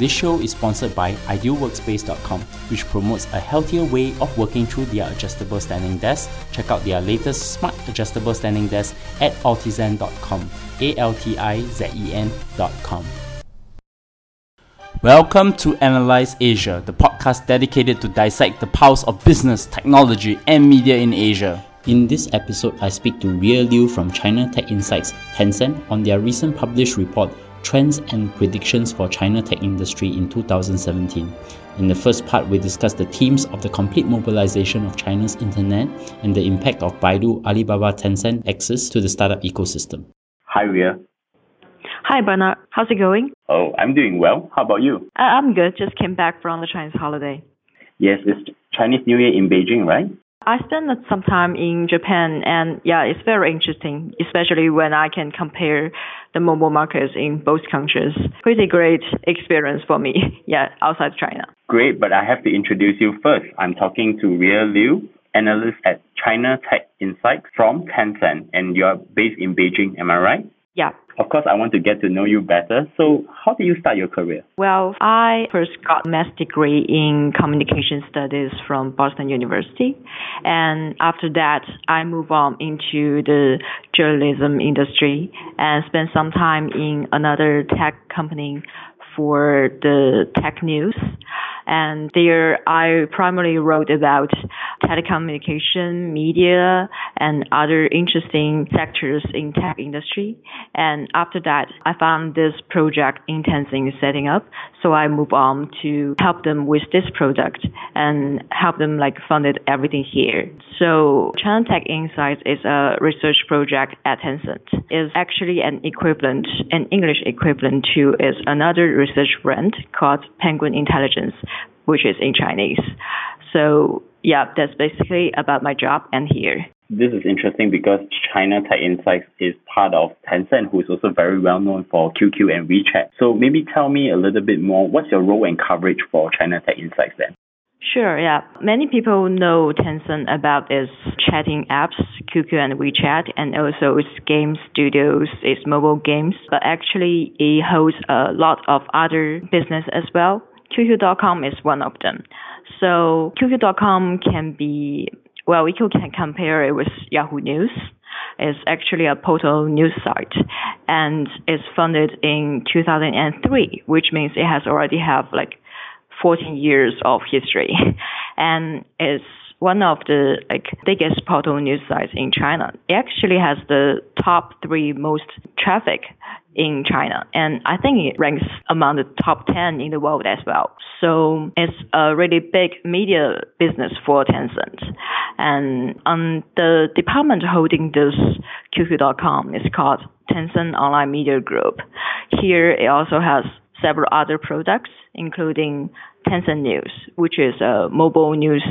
This show is sponsored by idealworkspace.com, which promotes a healthier way of working through their adjustable standing desk. Check out their latest smart adjustable standing desk at altizen.com. A L T I Z E N.com. Welcome to Analyse Asia, the podcast dedicated to dissect the pulse of business, technology, and media in Asia. In this episode, I speak to Ria Liu from China Tech Insights, Tencent, on their recent published report, Trends and Predictions for China Tech Industry in 2017. In the first part, we discuss the themes of the complete mobilization of China's internet and the impact of Baidu, Alibaba, Tencent access to the startup ecosystem. Hi, Ria. Hi, Bernard. How's it going? Oh, I'm doing well. How about you? Uh, I'm good. Just came back from the Chinese holiday. Yes, it's Chinese New Year in Beijing, right? I spent some time in Japan, and yeah, it's very interesting, especially when I can compare the mobile markets in both countries. Pretty great experience for me, yeah, outside China. Great, but I have to introduce you first. I'm talking to Ria Liu, analyst at China Tech Insights from Tencent, and you're based in Beijing, am I right? Yeah. Of course, I want to get to know you better. So, how did you start your career? Well, I first got a master's degree in communication studies from Boston University. And after that, I moved on into the journalism industry and spent some time in another tech company for the tech news. And there I primarily wrote about telecommunication, media, and other interesting sectors in tech industry. And after that, I found this project Tencent in setting up. So I moved on to help them with this product and help them like funded everything here. So China Tech Insights is a research project at Tencent. It's actually an equivalent, an English equivalent to is another research brand called Penguin Intelligence, which is in Chinese. So yeah, that's basically about my job and here. This is interesting because China Tech Insights is part of Tencent, who is also very well known for QQ and WeChat. So maybe tell me a little bit more. What's your role and coverage for China Tech Insights then? Sure, yeah. Many people know Tencent about its chatting apps, QQ and WeChat, and also its game studios, its mobile games. But actually, it holds a lot of other business as well. QQ.com is one of them. So QQ.com can be, well, we can compare it with Yahoo News. It's actually a portal news site and it's funded in 2003, which means it has already have like 14 years of history and it's one of the like biggest portal news sites in China. It actually has the top three most traffic in China, and I think it ranks among the top 10 in the world as well. So it's a really big media business for Tencent. And um, the department holding this QQ.com is called Tencent Online Media Group. Here it also has several other products, including Tencent News, which is a mobile news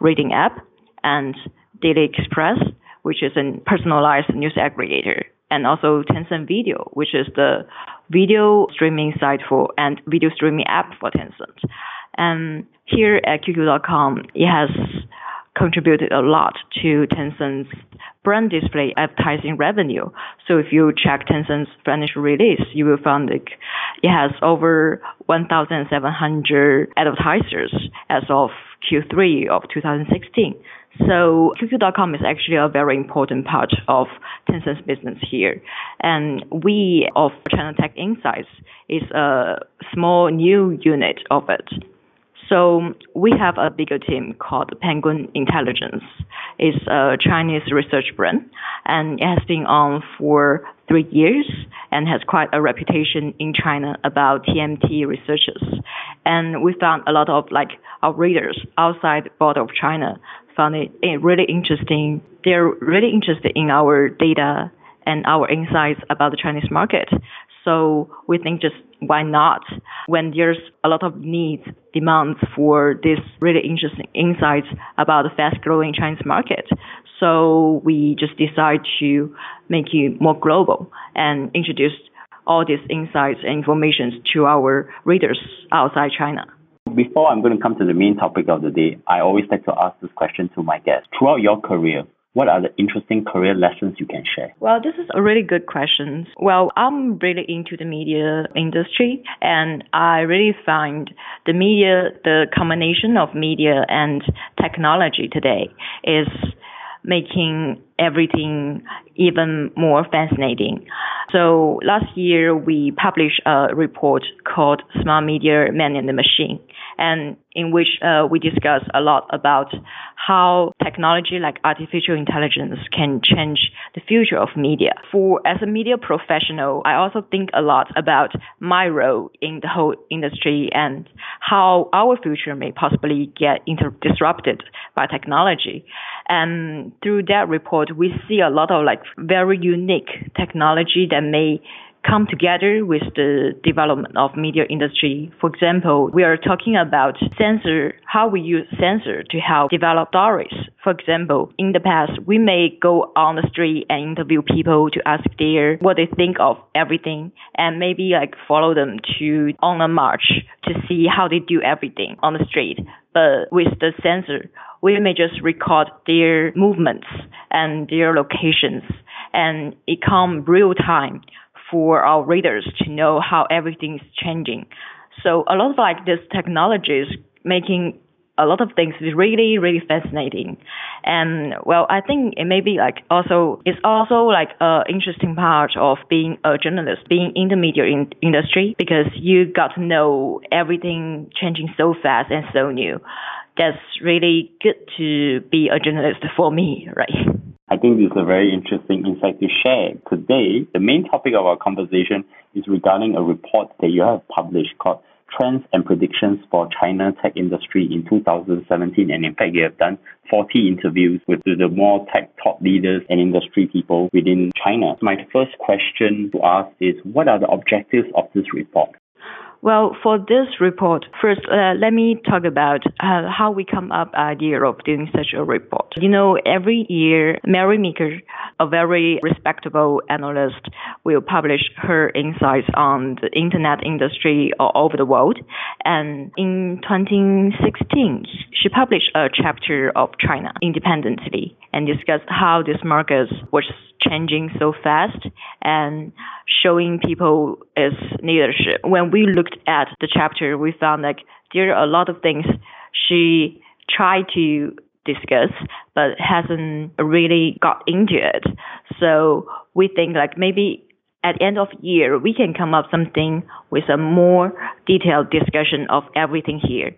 reading app, and Daily Express, which is a personalized news aggregator, and also Tencent Video, which is the video streaming site for and video streaming app for Tencent. And here at QQ.com, it has contributed a lot to Tencent's brand display advertising revenue. So if you check Tencent's financial release, you will find like it has over 1,700 advertisers as of Q3 of 2016. So QQ.com is actually a very important part of Tencent's business here. And we of China Tech Insights is a small new unit of it. So we have a bigger team called Penguin Intelligence. It's a Chinese research brand and it has been on for three years and has quite a reputation in China about TMT researchers. And we found a lot of like our readers outside border of China found it really interesting. They're really interested in our data and our insights about the Chinese market. So we think just why not when there's a lot of needs, demands for this really interesting insights about the fast growing Chinese market. So we just decide to make it more global and introduce all these insights and information to our readers outside China. Before I'm going to come to the main topic of the day, I always like to ask this question to my guests. Throughout your career, what are the interesting career lessons you can share? Well, this is a really good question. Well, I'm really into the media industry and I really find the media, the combination of media and technology today is making everything even more fascinating. So last year we published a report called Smart Media Man and the Machine and in which uh, we discuss a lot about how technology like artificial intelligence can change the future of media. For as a media professional, I also think a lot about my role in the whole industry and how our future may possibly get inter- disrupted by technology. And through that report, we see a lot of like very unique technology that may come together with the development of media industry. For example, we are talking about sensor, how we use sensor to help develop stories. For example, in the past, we may go on the street and interview people to ask their what they think of everything and maybe like follow them to on a march to see how they do everything on the street. But with the sensor, we may just record their movements and their locations and it come real time for our readers to know how everything is changing. So a lot of like this technology is making a lot of things really, really fascinating. And well, I think it may be like also, it's also like a interesting part of being a journalist, being in the media in- industry, because you got to know everything changing so fast and so new. That's really good to be a journalist for me, right? I think this is a very interesting insight to share. Today, the main topic of our conversation is regarding a report that you have published called Trends and Predictions for China Tech Industry in 2017. And in fact, you have done 40 interviews with the more tech top leaders and industry people within China. My first question to ask is, what are the objectives of this report? Well, for this report, first, uh, let me talk about uh, how we come up idea of doing such a report. You know, every year, Mary Meeker, a very respectable analyst, will publish her insights on the internet industry all over the world. And in 2016, she published a chapter of China independently and discussed how this market was changing so fast and showing people its leadership. When we looked at the chapter, we found like there are a lot of things she tried to discuss, but hasn't really got into it. So we think like maybe at the end of year, we can come up something with a more detailed discussion of everything here.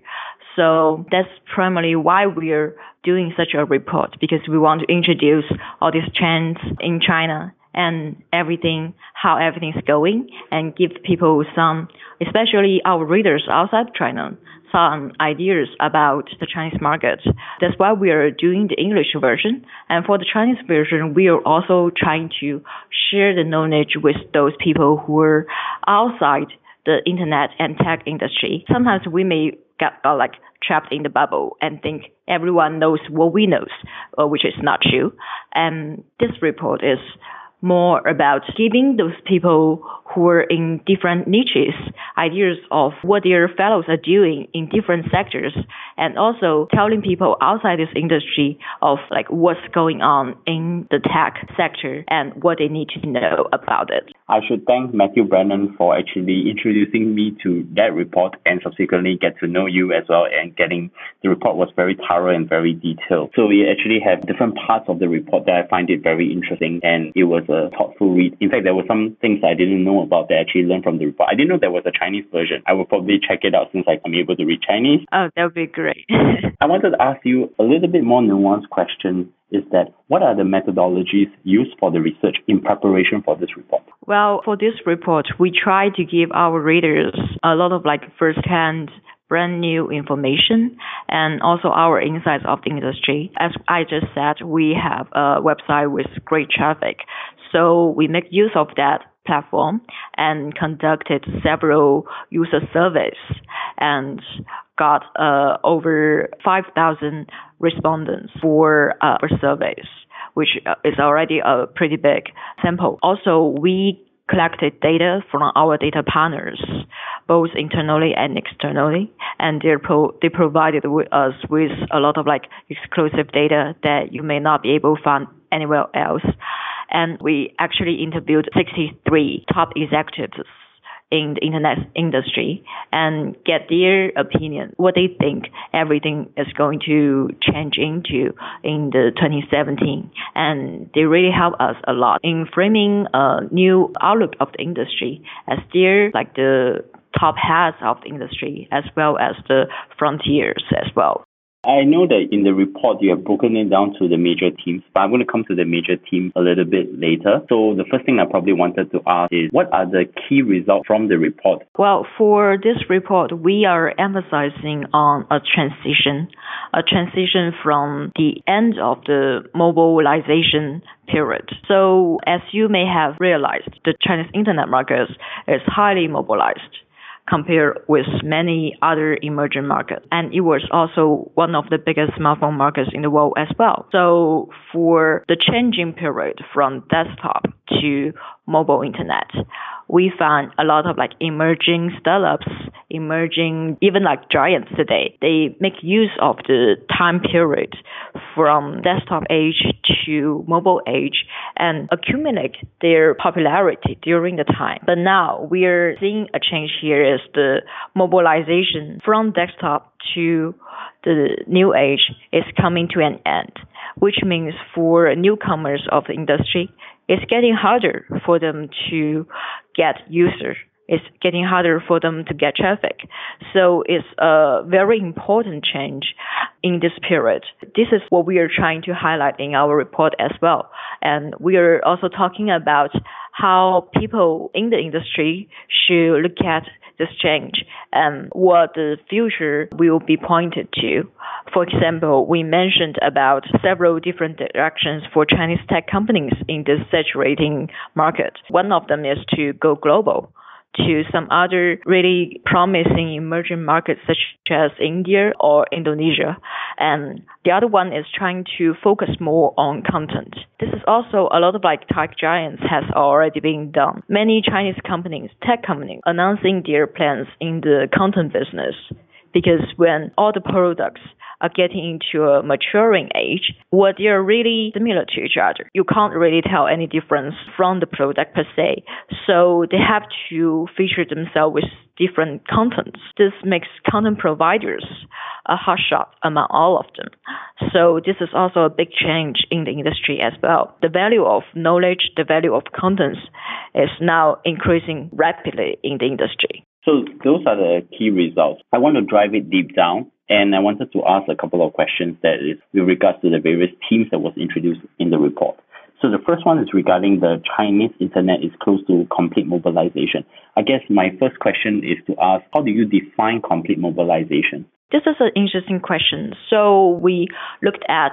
So that's primarily why we're doing such a report because we want to introduce all these trends in China and everything, how everything's going and give people some, especially our readers outside China, some ideas about the Chinese market. That's why we are doing the English version. And for the Chinese version, we are also trying to share the knowledge with those people who are outside the internet and tech industry. Sometimes we may get uh, like trapped in the bubble and think everyone knows what we know, uh, which is not true. And this report is more about giving those people who are in different niches ideas of what their fellows are doing in different sectors and also telling people outside this industry of like what's going on in the tech sector and what they need to know about it. I should thank Matthew Brennan for actually introducing me to that report and subsequently get to know you as well and getting the report was very thorough and very detailed. So we actually have different parts of the report that I find it very interesting and it was a thoughtful read. In fact, there were some things I didn't know about that I actually learned from the report. I didn't know there was a Chinese version. I will probably check it out since I'm able to read Chinese. Oh, that would be great. I wanted to ask you a little bit more nuanced question is that what are the methodologies used for the research in preparation for this report? Well, for this report, we try to give our readers a lot of like first-hand brand new information and also our insights of the industry. As I just said, we have a website with great traffic. So we make use of that platform and conducted several user surveys and got uh, over 5,000 respondents for uh, our surveys, which uh, is already a pretty big sample. Also, we collected data from our data partners both internally and externally. And pro- they provided us with a lot of like exclusive data that you may not be able to find anywhere else. And we actually interviewed 63 top executives in the internet industry and get their opinion, what they think everything is going to change into in the 2017. And they really help us a lot in framing a new outlook of the industry as they're like the top heads of the industry as well as the frontiers as well. I know that in the report you have broken it down to the major teams, but I'm going to come to the major teams a little bit later. So the first thing I probably wanted to ask is what are the key results from the report? Well, for this report, we are emphasizing on a transition, a transition from the end of the mobilization period. So as you may have realized, the Chinese internet market is highly mobilized compared with many other emerging markets. And it was also one of the biggest smartphone markets in the world as well. So for the changing period from desktop to mobile internet, we found a lot of like emerging startups, emerging even like giants today. They make use of the time period from desktop age to mobile age and accumulate their popularity during the time. But now we're seeing a change here is the mobilization from desktop to the new age is coming to an end, which means for newcomers of the industry, it's getting harder for them to get users. It's getting harder for them to get traffic. So it's a very important change in this period. This is what we are trying to highlight in our report as well. And we are also talking about how people in the industry should look at this change and what the future will be pointed to. For example, we mentioned about several different directions for Chinese tech companies in this saturating market. One of them is to go global to some other really promising emerging markets such as India or Indonesia. And the other one is trying to focus more on content. This is also a lot of like tech giants has already been done. Many Chinese companies, tech companies, announcing their plans in the content business because when all the products are getting into a maturing age, what they are really similar to each other. You can't really tell any difference from the product per se. So they have to feature themselves with different contents. This makes content providers a hot shot among all of them. So this is also a big change in the industry as well. The value of knowledge, the value of contents is now increasing rapidly in the industry. So those are the key results. I want to drive it deep down and I wanted to ask a couple of questions that is with regards to the various teams that was introduced in the report. So the first one is regarding the Chinese internet is close to complete mobilization. I guess my first question is to ask, how do you define complete mobilization? This is an interesting question. So we looked at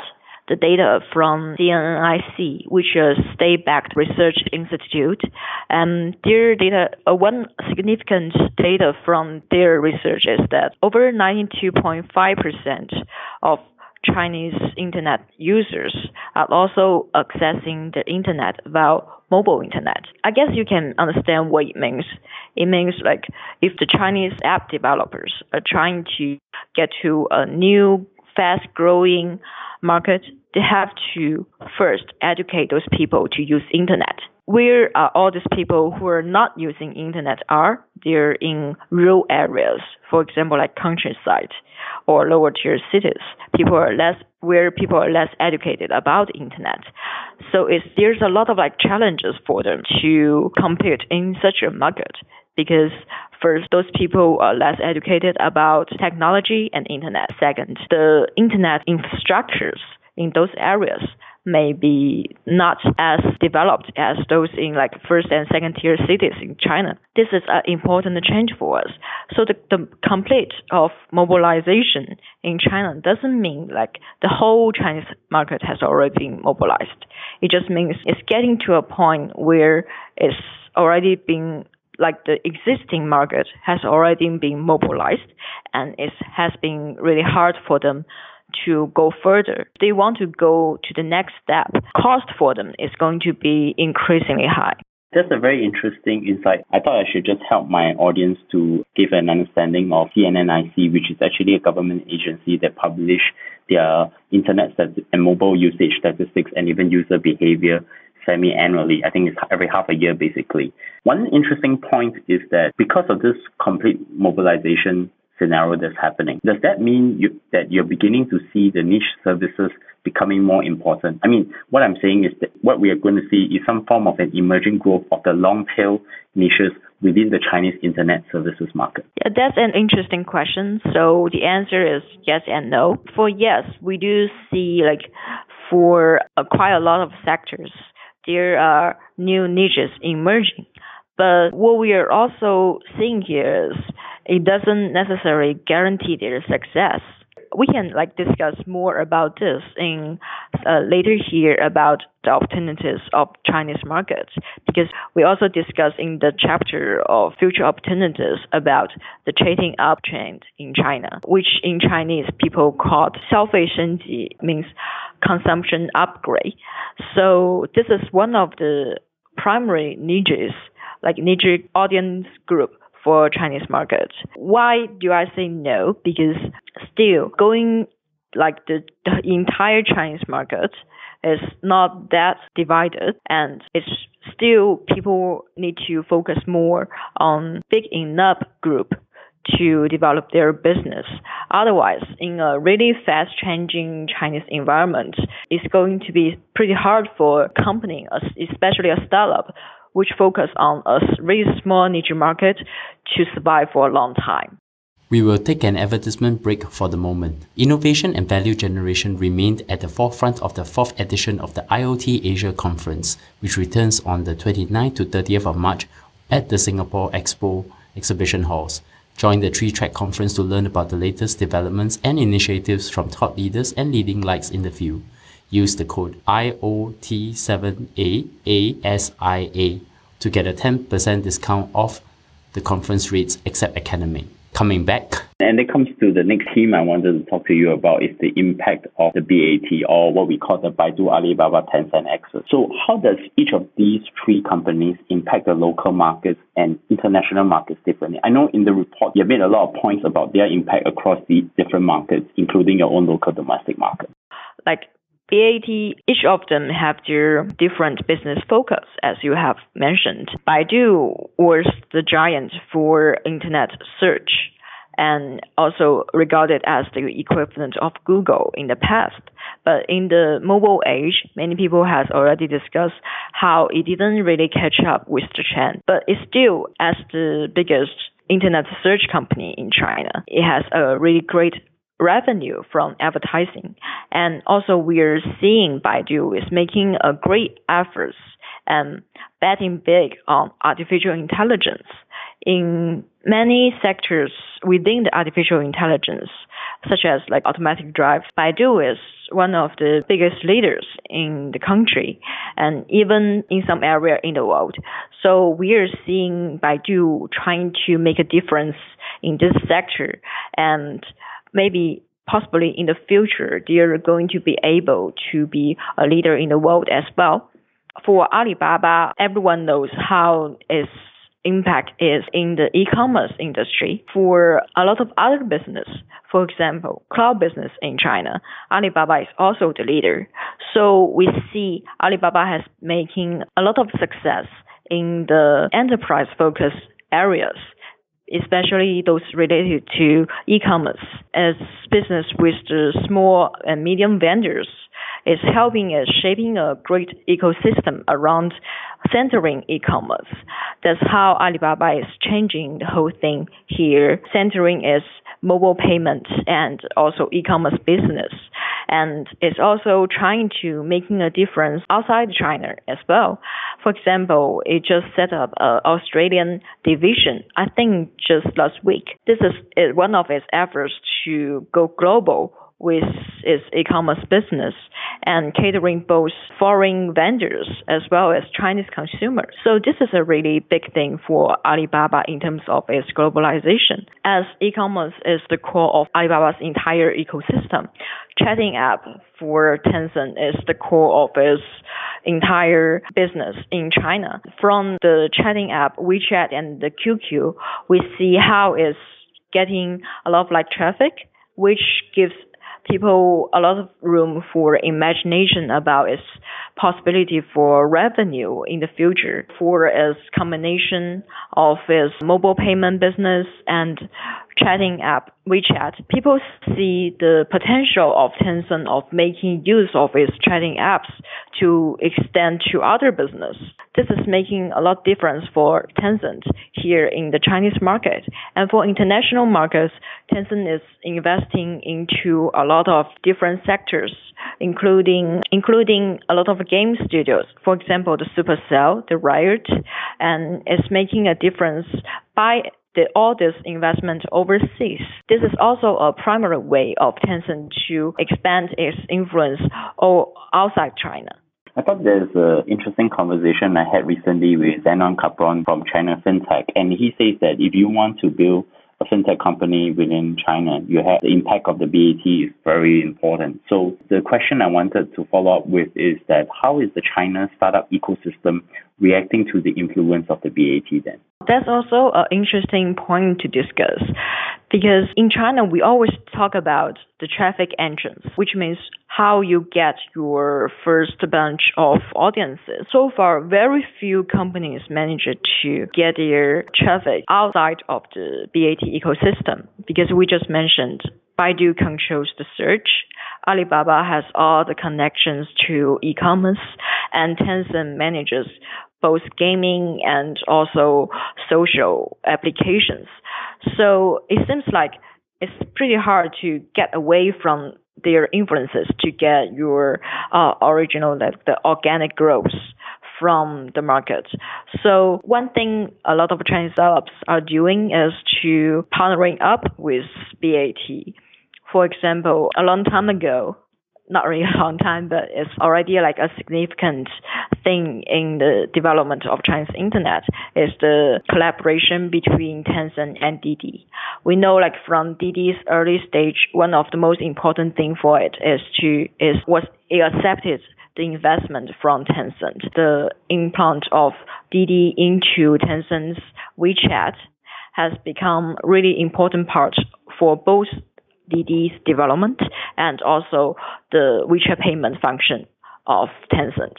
the data from CNNIC, which is a state-backed research institute. And their data, uh, one significant data from their research is that over 92.5% of Chinese internet users are also accessing the internet via mobile internet. I guess you can understand what it means. It means like if the Chinese app developers are trying to get to a new fast growing market, they have to first educate those people to use internet. Where are all these people who are not using internet are? They're in rural areas, for example, like countryside or lower tier cities. People are less where people are less educated about internet. So it's there's a lot of like challenges for them to compete in such a market because first, those people are less educated about technology and internet. Second, the internet infrastructures in those areas may be not as developed as those in like first and second tier cities in China. This is an important change for us. So the, the complete of mobilization in China doesn't mean like the whole Chinese market has already been mobilized. It just means it's getting to a point where it's already been like the existing market has already been mobilized and it has been really hard for them to go further. They want to go to the next step. Cost for them is going to be increasingly high. That's a very interesting insight. I thought I should just help my audience to give an understanding of CNNIC, which is actually a government agency that publish their internet and mobile usage statistics and even user behavior semi-annually. I think it's every half a year basically. One interesting point is that because of this complete mobilization scenario that's happening, does that mean you, that you're beginning to see the niche services becoming more important? I mean, what I'm saying is that what we are going to see is some form of an emerging growth of the long tail niches within the Chinese internet services market? Yeah, that's an interesting question. So the answer is yes and no. For yes, we do see like for uh, quite a lot of sectors, there are new niches emerging. But what we are also seeing here is it doesn't necessarily guarantee their success. We can like discuss more about this in uh, later here about the opportunities of Chinese markets because we also discuss in the chapter of future opportunities about the trading up trend in China, which in Chinese people called 消费升级 means consumption upgrade. So this is one of the primary niches, like niche audience group for Chinese market. Why do I say no? Because still going like the, the entire Chinese market is not that divided and it's still people need to focus more on big enough group to develop their business. Otherwise, in a really fast changing Chinese environment, it's going to be pretty hard for a company, especially a startup, which focus on a really small niche market to survive for a long time. We will take an advertisement break for the moment. Innovation and value generation remained at the forefront of the fourth edition of the IoT Asia Conference, which returns on the 29th to 30th of March at the Singapore Expo exhibition halls. Join the three track conference to learn about the latest developments and initiatives from top leaders and leading lights in the field. Use the code IOT7AASIA to get a 10% discount off the conference rates except academic. Coming back. And it comes to the next theme I wanted to talk to you about is the impact of the BAT or what we call the Baidu Alibaba Tencent axis. So how does each of these three companies impact the local markets and international markets differently? I know in the report you made a lot of points about their impact across the different markets, including your own local domestic market. Like BAT, each of them have their different business focus, as you have mentioned. Baidu was the giant for internet search and also regarded as the equivalent of Google in the past. But in the mobile age, many people has already discussed how it didn't really catch up with the trend, but it's still as the biggest internet search company in China. It has a really great revenue from advertising. And also we are seeing Baidu is making a great efforts and betting big on artificial intelligence in many sectors within the artificial intelligence, such as like automatic drives. Baidu is one of the biggest leaders in the country and even in some area in the world. So we are seeing Baidu trying to make a difference in this sector and maybe possibly in the future they are going to be able to be a leader in the world as well. For Alibaba, everyone knows how its impact is in the e-commerce industry. For a lot of other business, for example, cloud business in China, Alibaba is also the leader. So we see Alibaba has making a lot of success in the enterprise focus areas especially those related to e-commerce as business with the small and medium vendors is helping us shaping a great ecosystem around centering e-commerce. That's how Alibaba is changing the whole thing here, centering its mobile payments and also e-commerce business. And it's also trying to making a difference outside China as well. For example, it just set up an Australian division, I think just last week. This is one of its efforts to go global with its e-commerce business and catering both foreign vendors as well as Chinese consumers. So this is a really big thing for Alibaba in terms of its globalization as e-commerce is the core of Alibaba's entire ecosystem. chatting app for Tencent is the core of its entire business in China. From the chatting app WeChat and the QQ, we see how it's getting a lot of like traffic, which gives people a lot of room for imagination about its possibility for revenue in the future for its combination of its mobile payment business and chatting app WeChat, people see the potential of Tencent of making use of its chatting apps to extend to other business. This is making a lot of difference for Tencent here in the Chinese market. And for international markets, Tencent is investing into a lot of different sectors, including including a lot of game studios. For example, the Supercell, the Riot, and it's making a difference by the, all this investment overseas. This is also a primary way of Tencent to expand its influence outside China. I thought there's an interesting conversation I had recently with Zennon Kapron from China FinTech, and he says that if you want to build a fintech company within China, you have the impact of the BAT is very important. So the question I wanted to follow up with is that how is the China startup ecosystem reacting to the influence of the BAT then? That's also an interesting point to discuss because in China, we always talk about the traffic entrance, which means how you get your first bunch of audiences. So far, very few companies manage to get their traffic outside of the BAT ecosystem because we just mentioned Baidu controls the search. Alibaba has all the connections to e-commerce and Tencent manages both gaming and also social applications. So it seems like it's pretty hard to get away from their influences to get your uh, original, like the organic growth from the market. So one thing a lot of Chinese startups are doing is to partnering up with BAT. For example, a long time ago, not really a long time, but it's already like a significant thing in the development of Chinese internet is the collaboration between Tencent and Didi. We know like from Didi's early stage, one of the most important thing for it is to, is was it accepted the investment from Tencent. The implant of Didi into Tencent's WeChat has become really important part for both Didi's development and also the WeChat payment function of Tencent.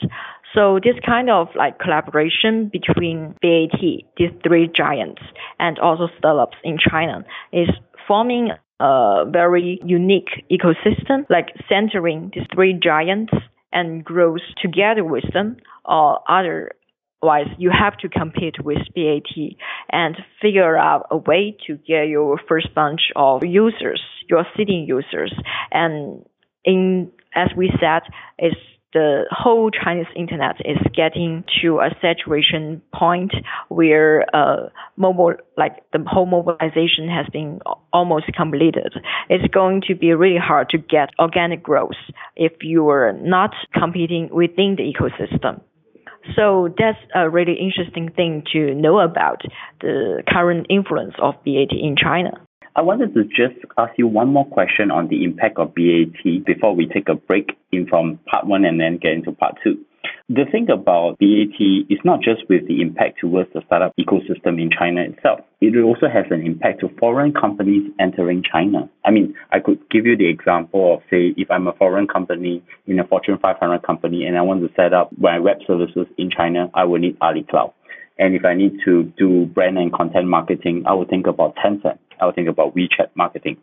So this kind of like collaboration between BAT, these three giants, and also startups in China is forming a very unique ecosystem, like centering these three giants and grows together with them or other Otherwise, you have to compete with BAT and figure out a way to get your first bunch of users, your sitting users. And in, as we said, is the whole Chinese internet is getting to a saturation point where uh, mobile, like the whole mobilization has been almost completed. It's going to be really hard to get organic growth if you are not competing within the ecosystem. So that's a really interesting thing to know about the current influence of BAT in China. I wanted to just ask you one more question on the impact of BAT before we take a break in from part one and then get into part two. The thing about BAT is not just with the impact towards the startup ecosystem in China itself. It also has an impact to foreign companies entering China. I mean, I could give you the example of, say, if I'm a foreign company in a Fortune 500 company and I want to set up my web services in China, I will need AliCloud. And if I need to do brand and content marketing, I will think about Tencent. I will think about WeChat marketing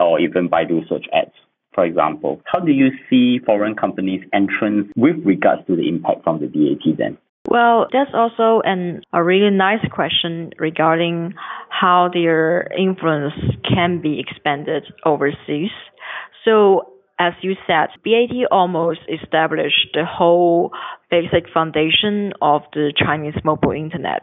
or even Baidu search ads for example. How do you see foreign companies' entrance with regards to the impact from the BAT then? Well, that's also an, a really nice question regarding how their influence can be expanded overseas. So, as you said, BAT almost established the whole basic foundation of the Chinese mobile internet.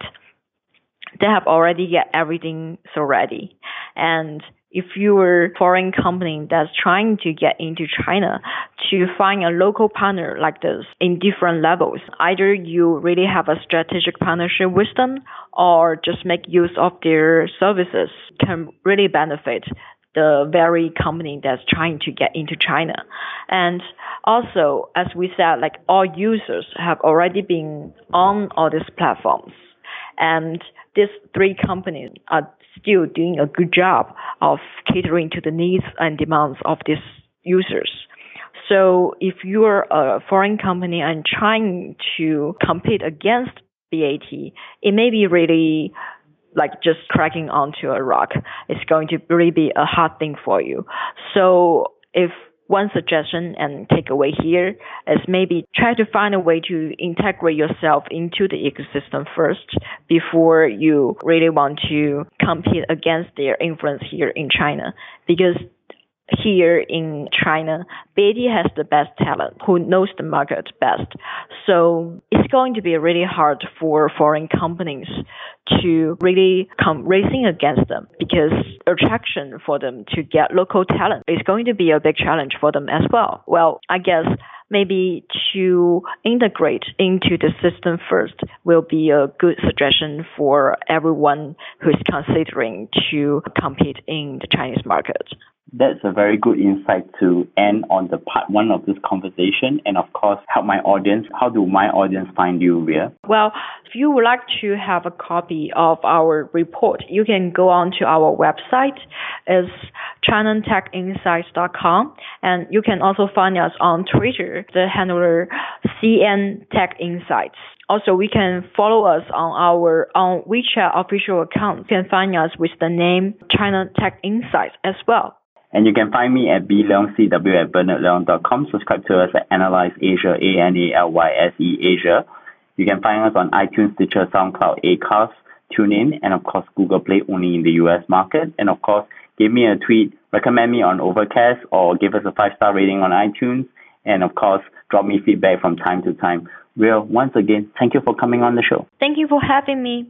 They have already got everything so ready. And if you're a foreign company that's trying to get into China to find a local partner like this in different levels, either you really have a strategic partnership with them or just make use of their services can really benefit the very company that's trying to get into China. And also, as we said, like all users have already been on all these platforms. And these three companies are still doing a good job of catering to the needs and demands of these users. So if you're a foreign company and trying to compete against BAT, it may be really like just cracking onto a rock. It's going to really be a hard thing for you. So if one suggestion and takeaway here is maybe try to find a way to integrate yourself into the ecosystem first before you really want to compete against their influence here in China. Because here in China, BAT has the best talent who knows the market best. So it's going to be really hard for foreign companies to really come racing against them because attraction for them to get local talent is going to be a big challenge for them as well. Well, I guess maybe to integrate into the system first will be a good suggestion for everyone who's considering to compete in the Chinese market that's a very good insight to end on the part one of this conversation and of course help my audience. How do my audience find you, Ria? Well, if you would like to have a copy of our report, you can go on to our website. It's ChinaTechInsights.com and you can also find us on Twitter, the handler CN Tech Insights. Also, we can follow us on our on WeChat official account. You can find us with the name China Tech Insights as well. And you can find me at bleongcw at bernardleong.com. Subscribe to us at Analyse Asia, A-N-A-L-Y-S-E Asia. You can find us on iTunes, Stitcher, SoundCloud, Acast, TuneIn, and of course Google Play only in the US market. And of course, give me a tweet, recommend me on Overcast, or give us a five-star rating on iTunes. And of course, drop me feedback from time to time. Will, once again, thank you for coming on the show. Thank you for having me.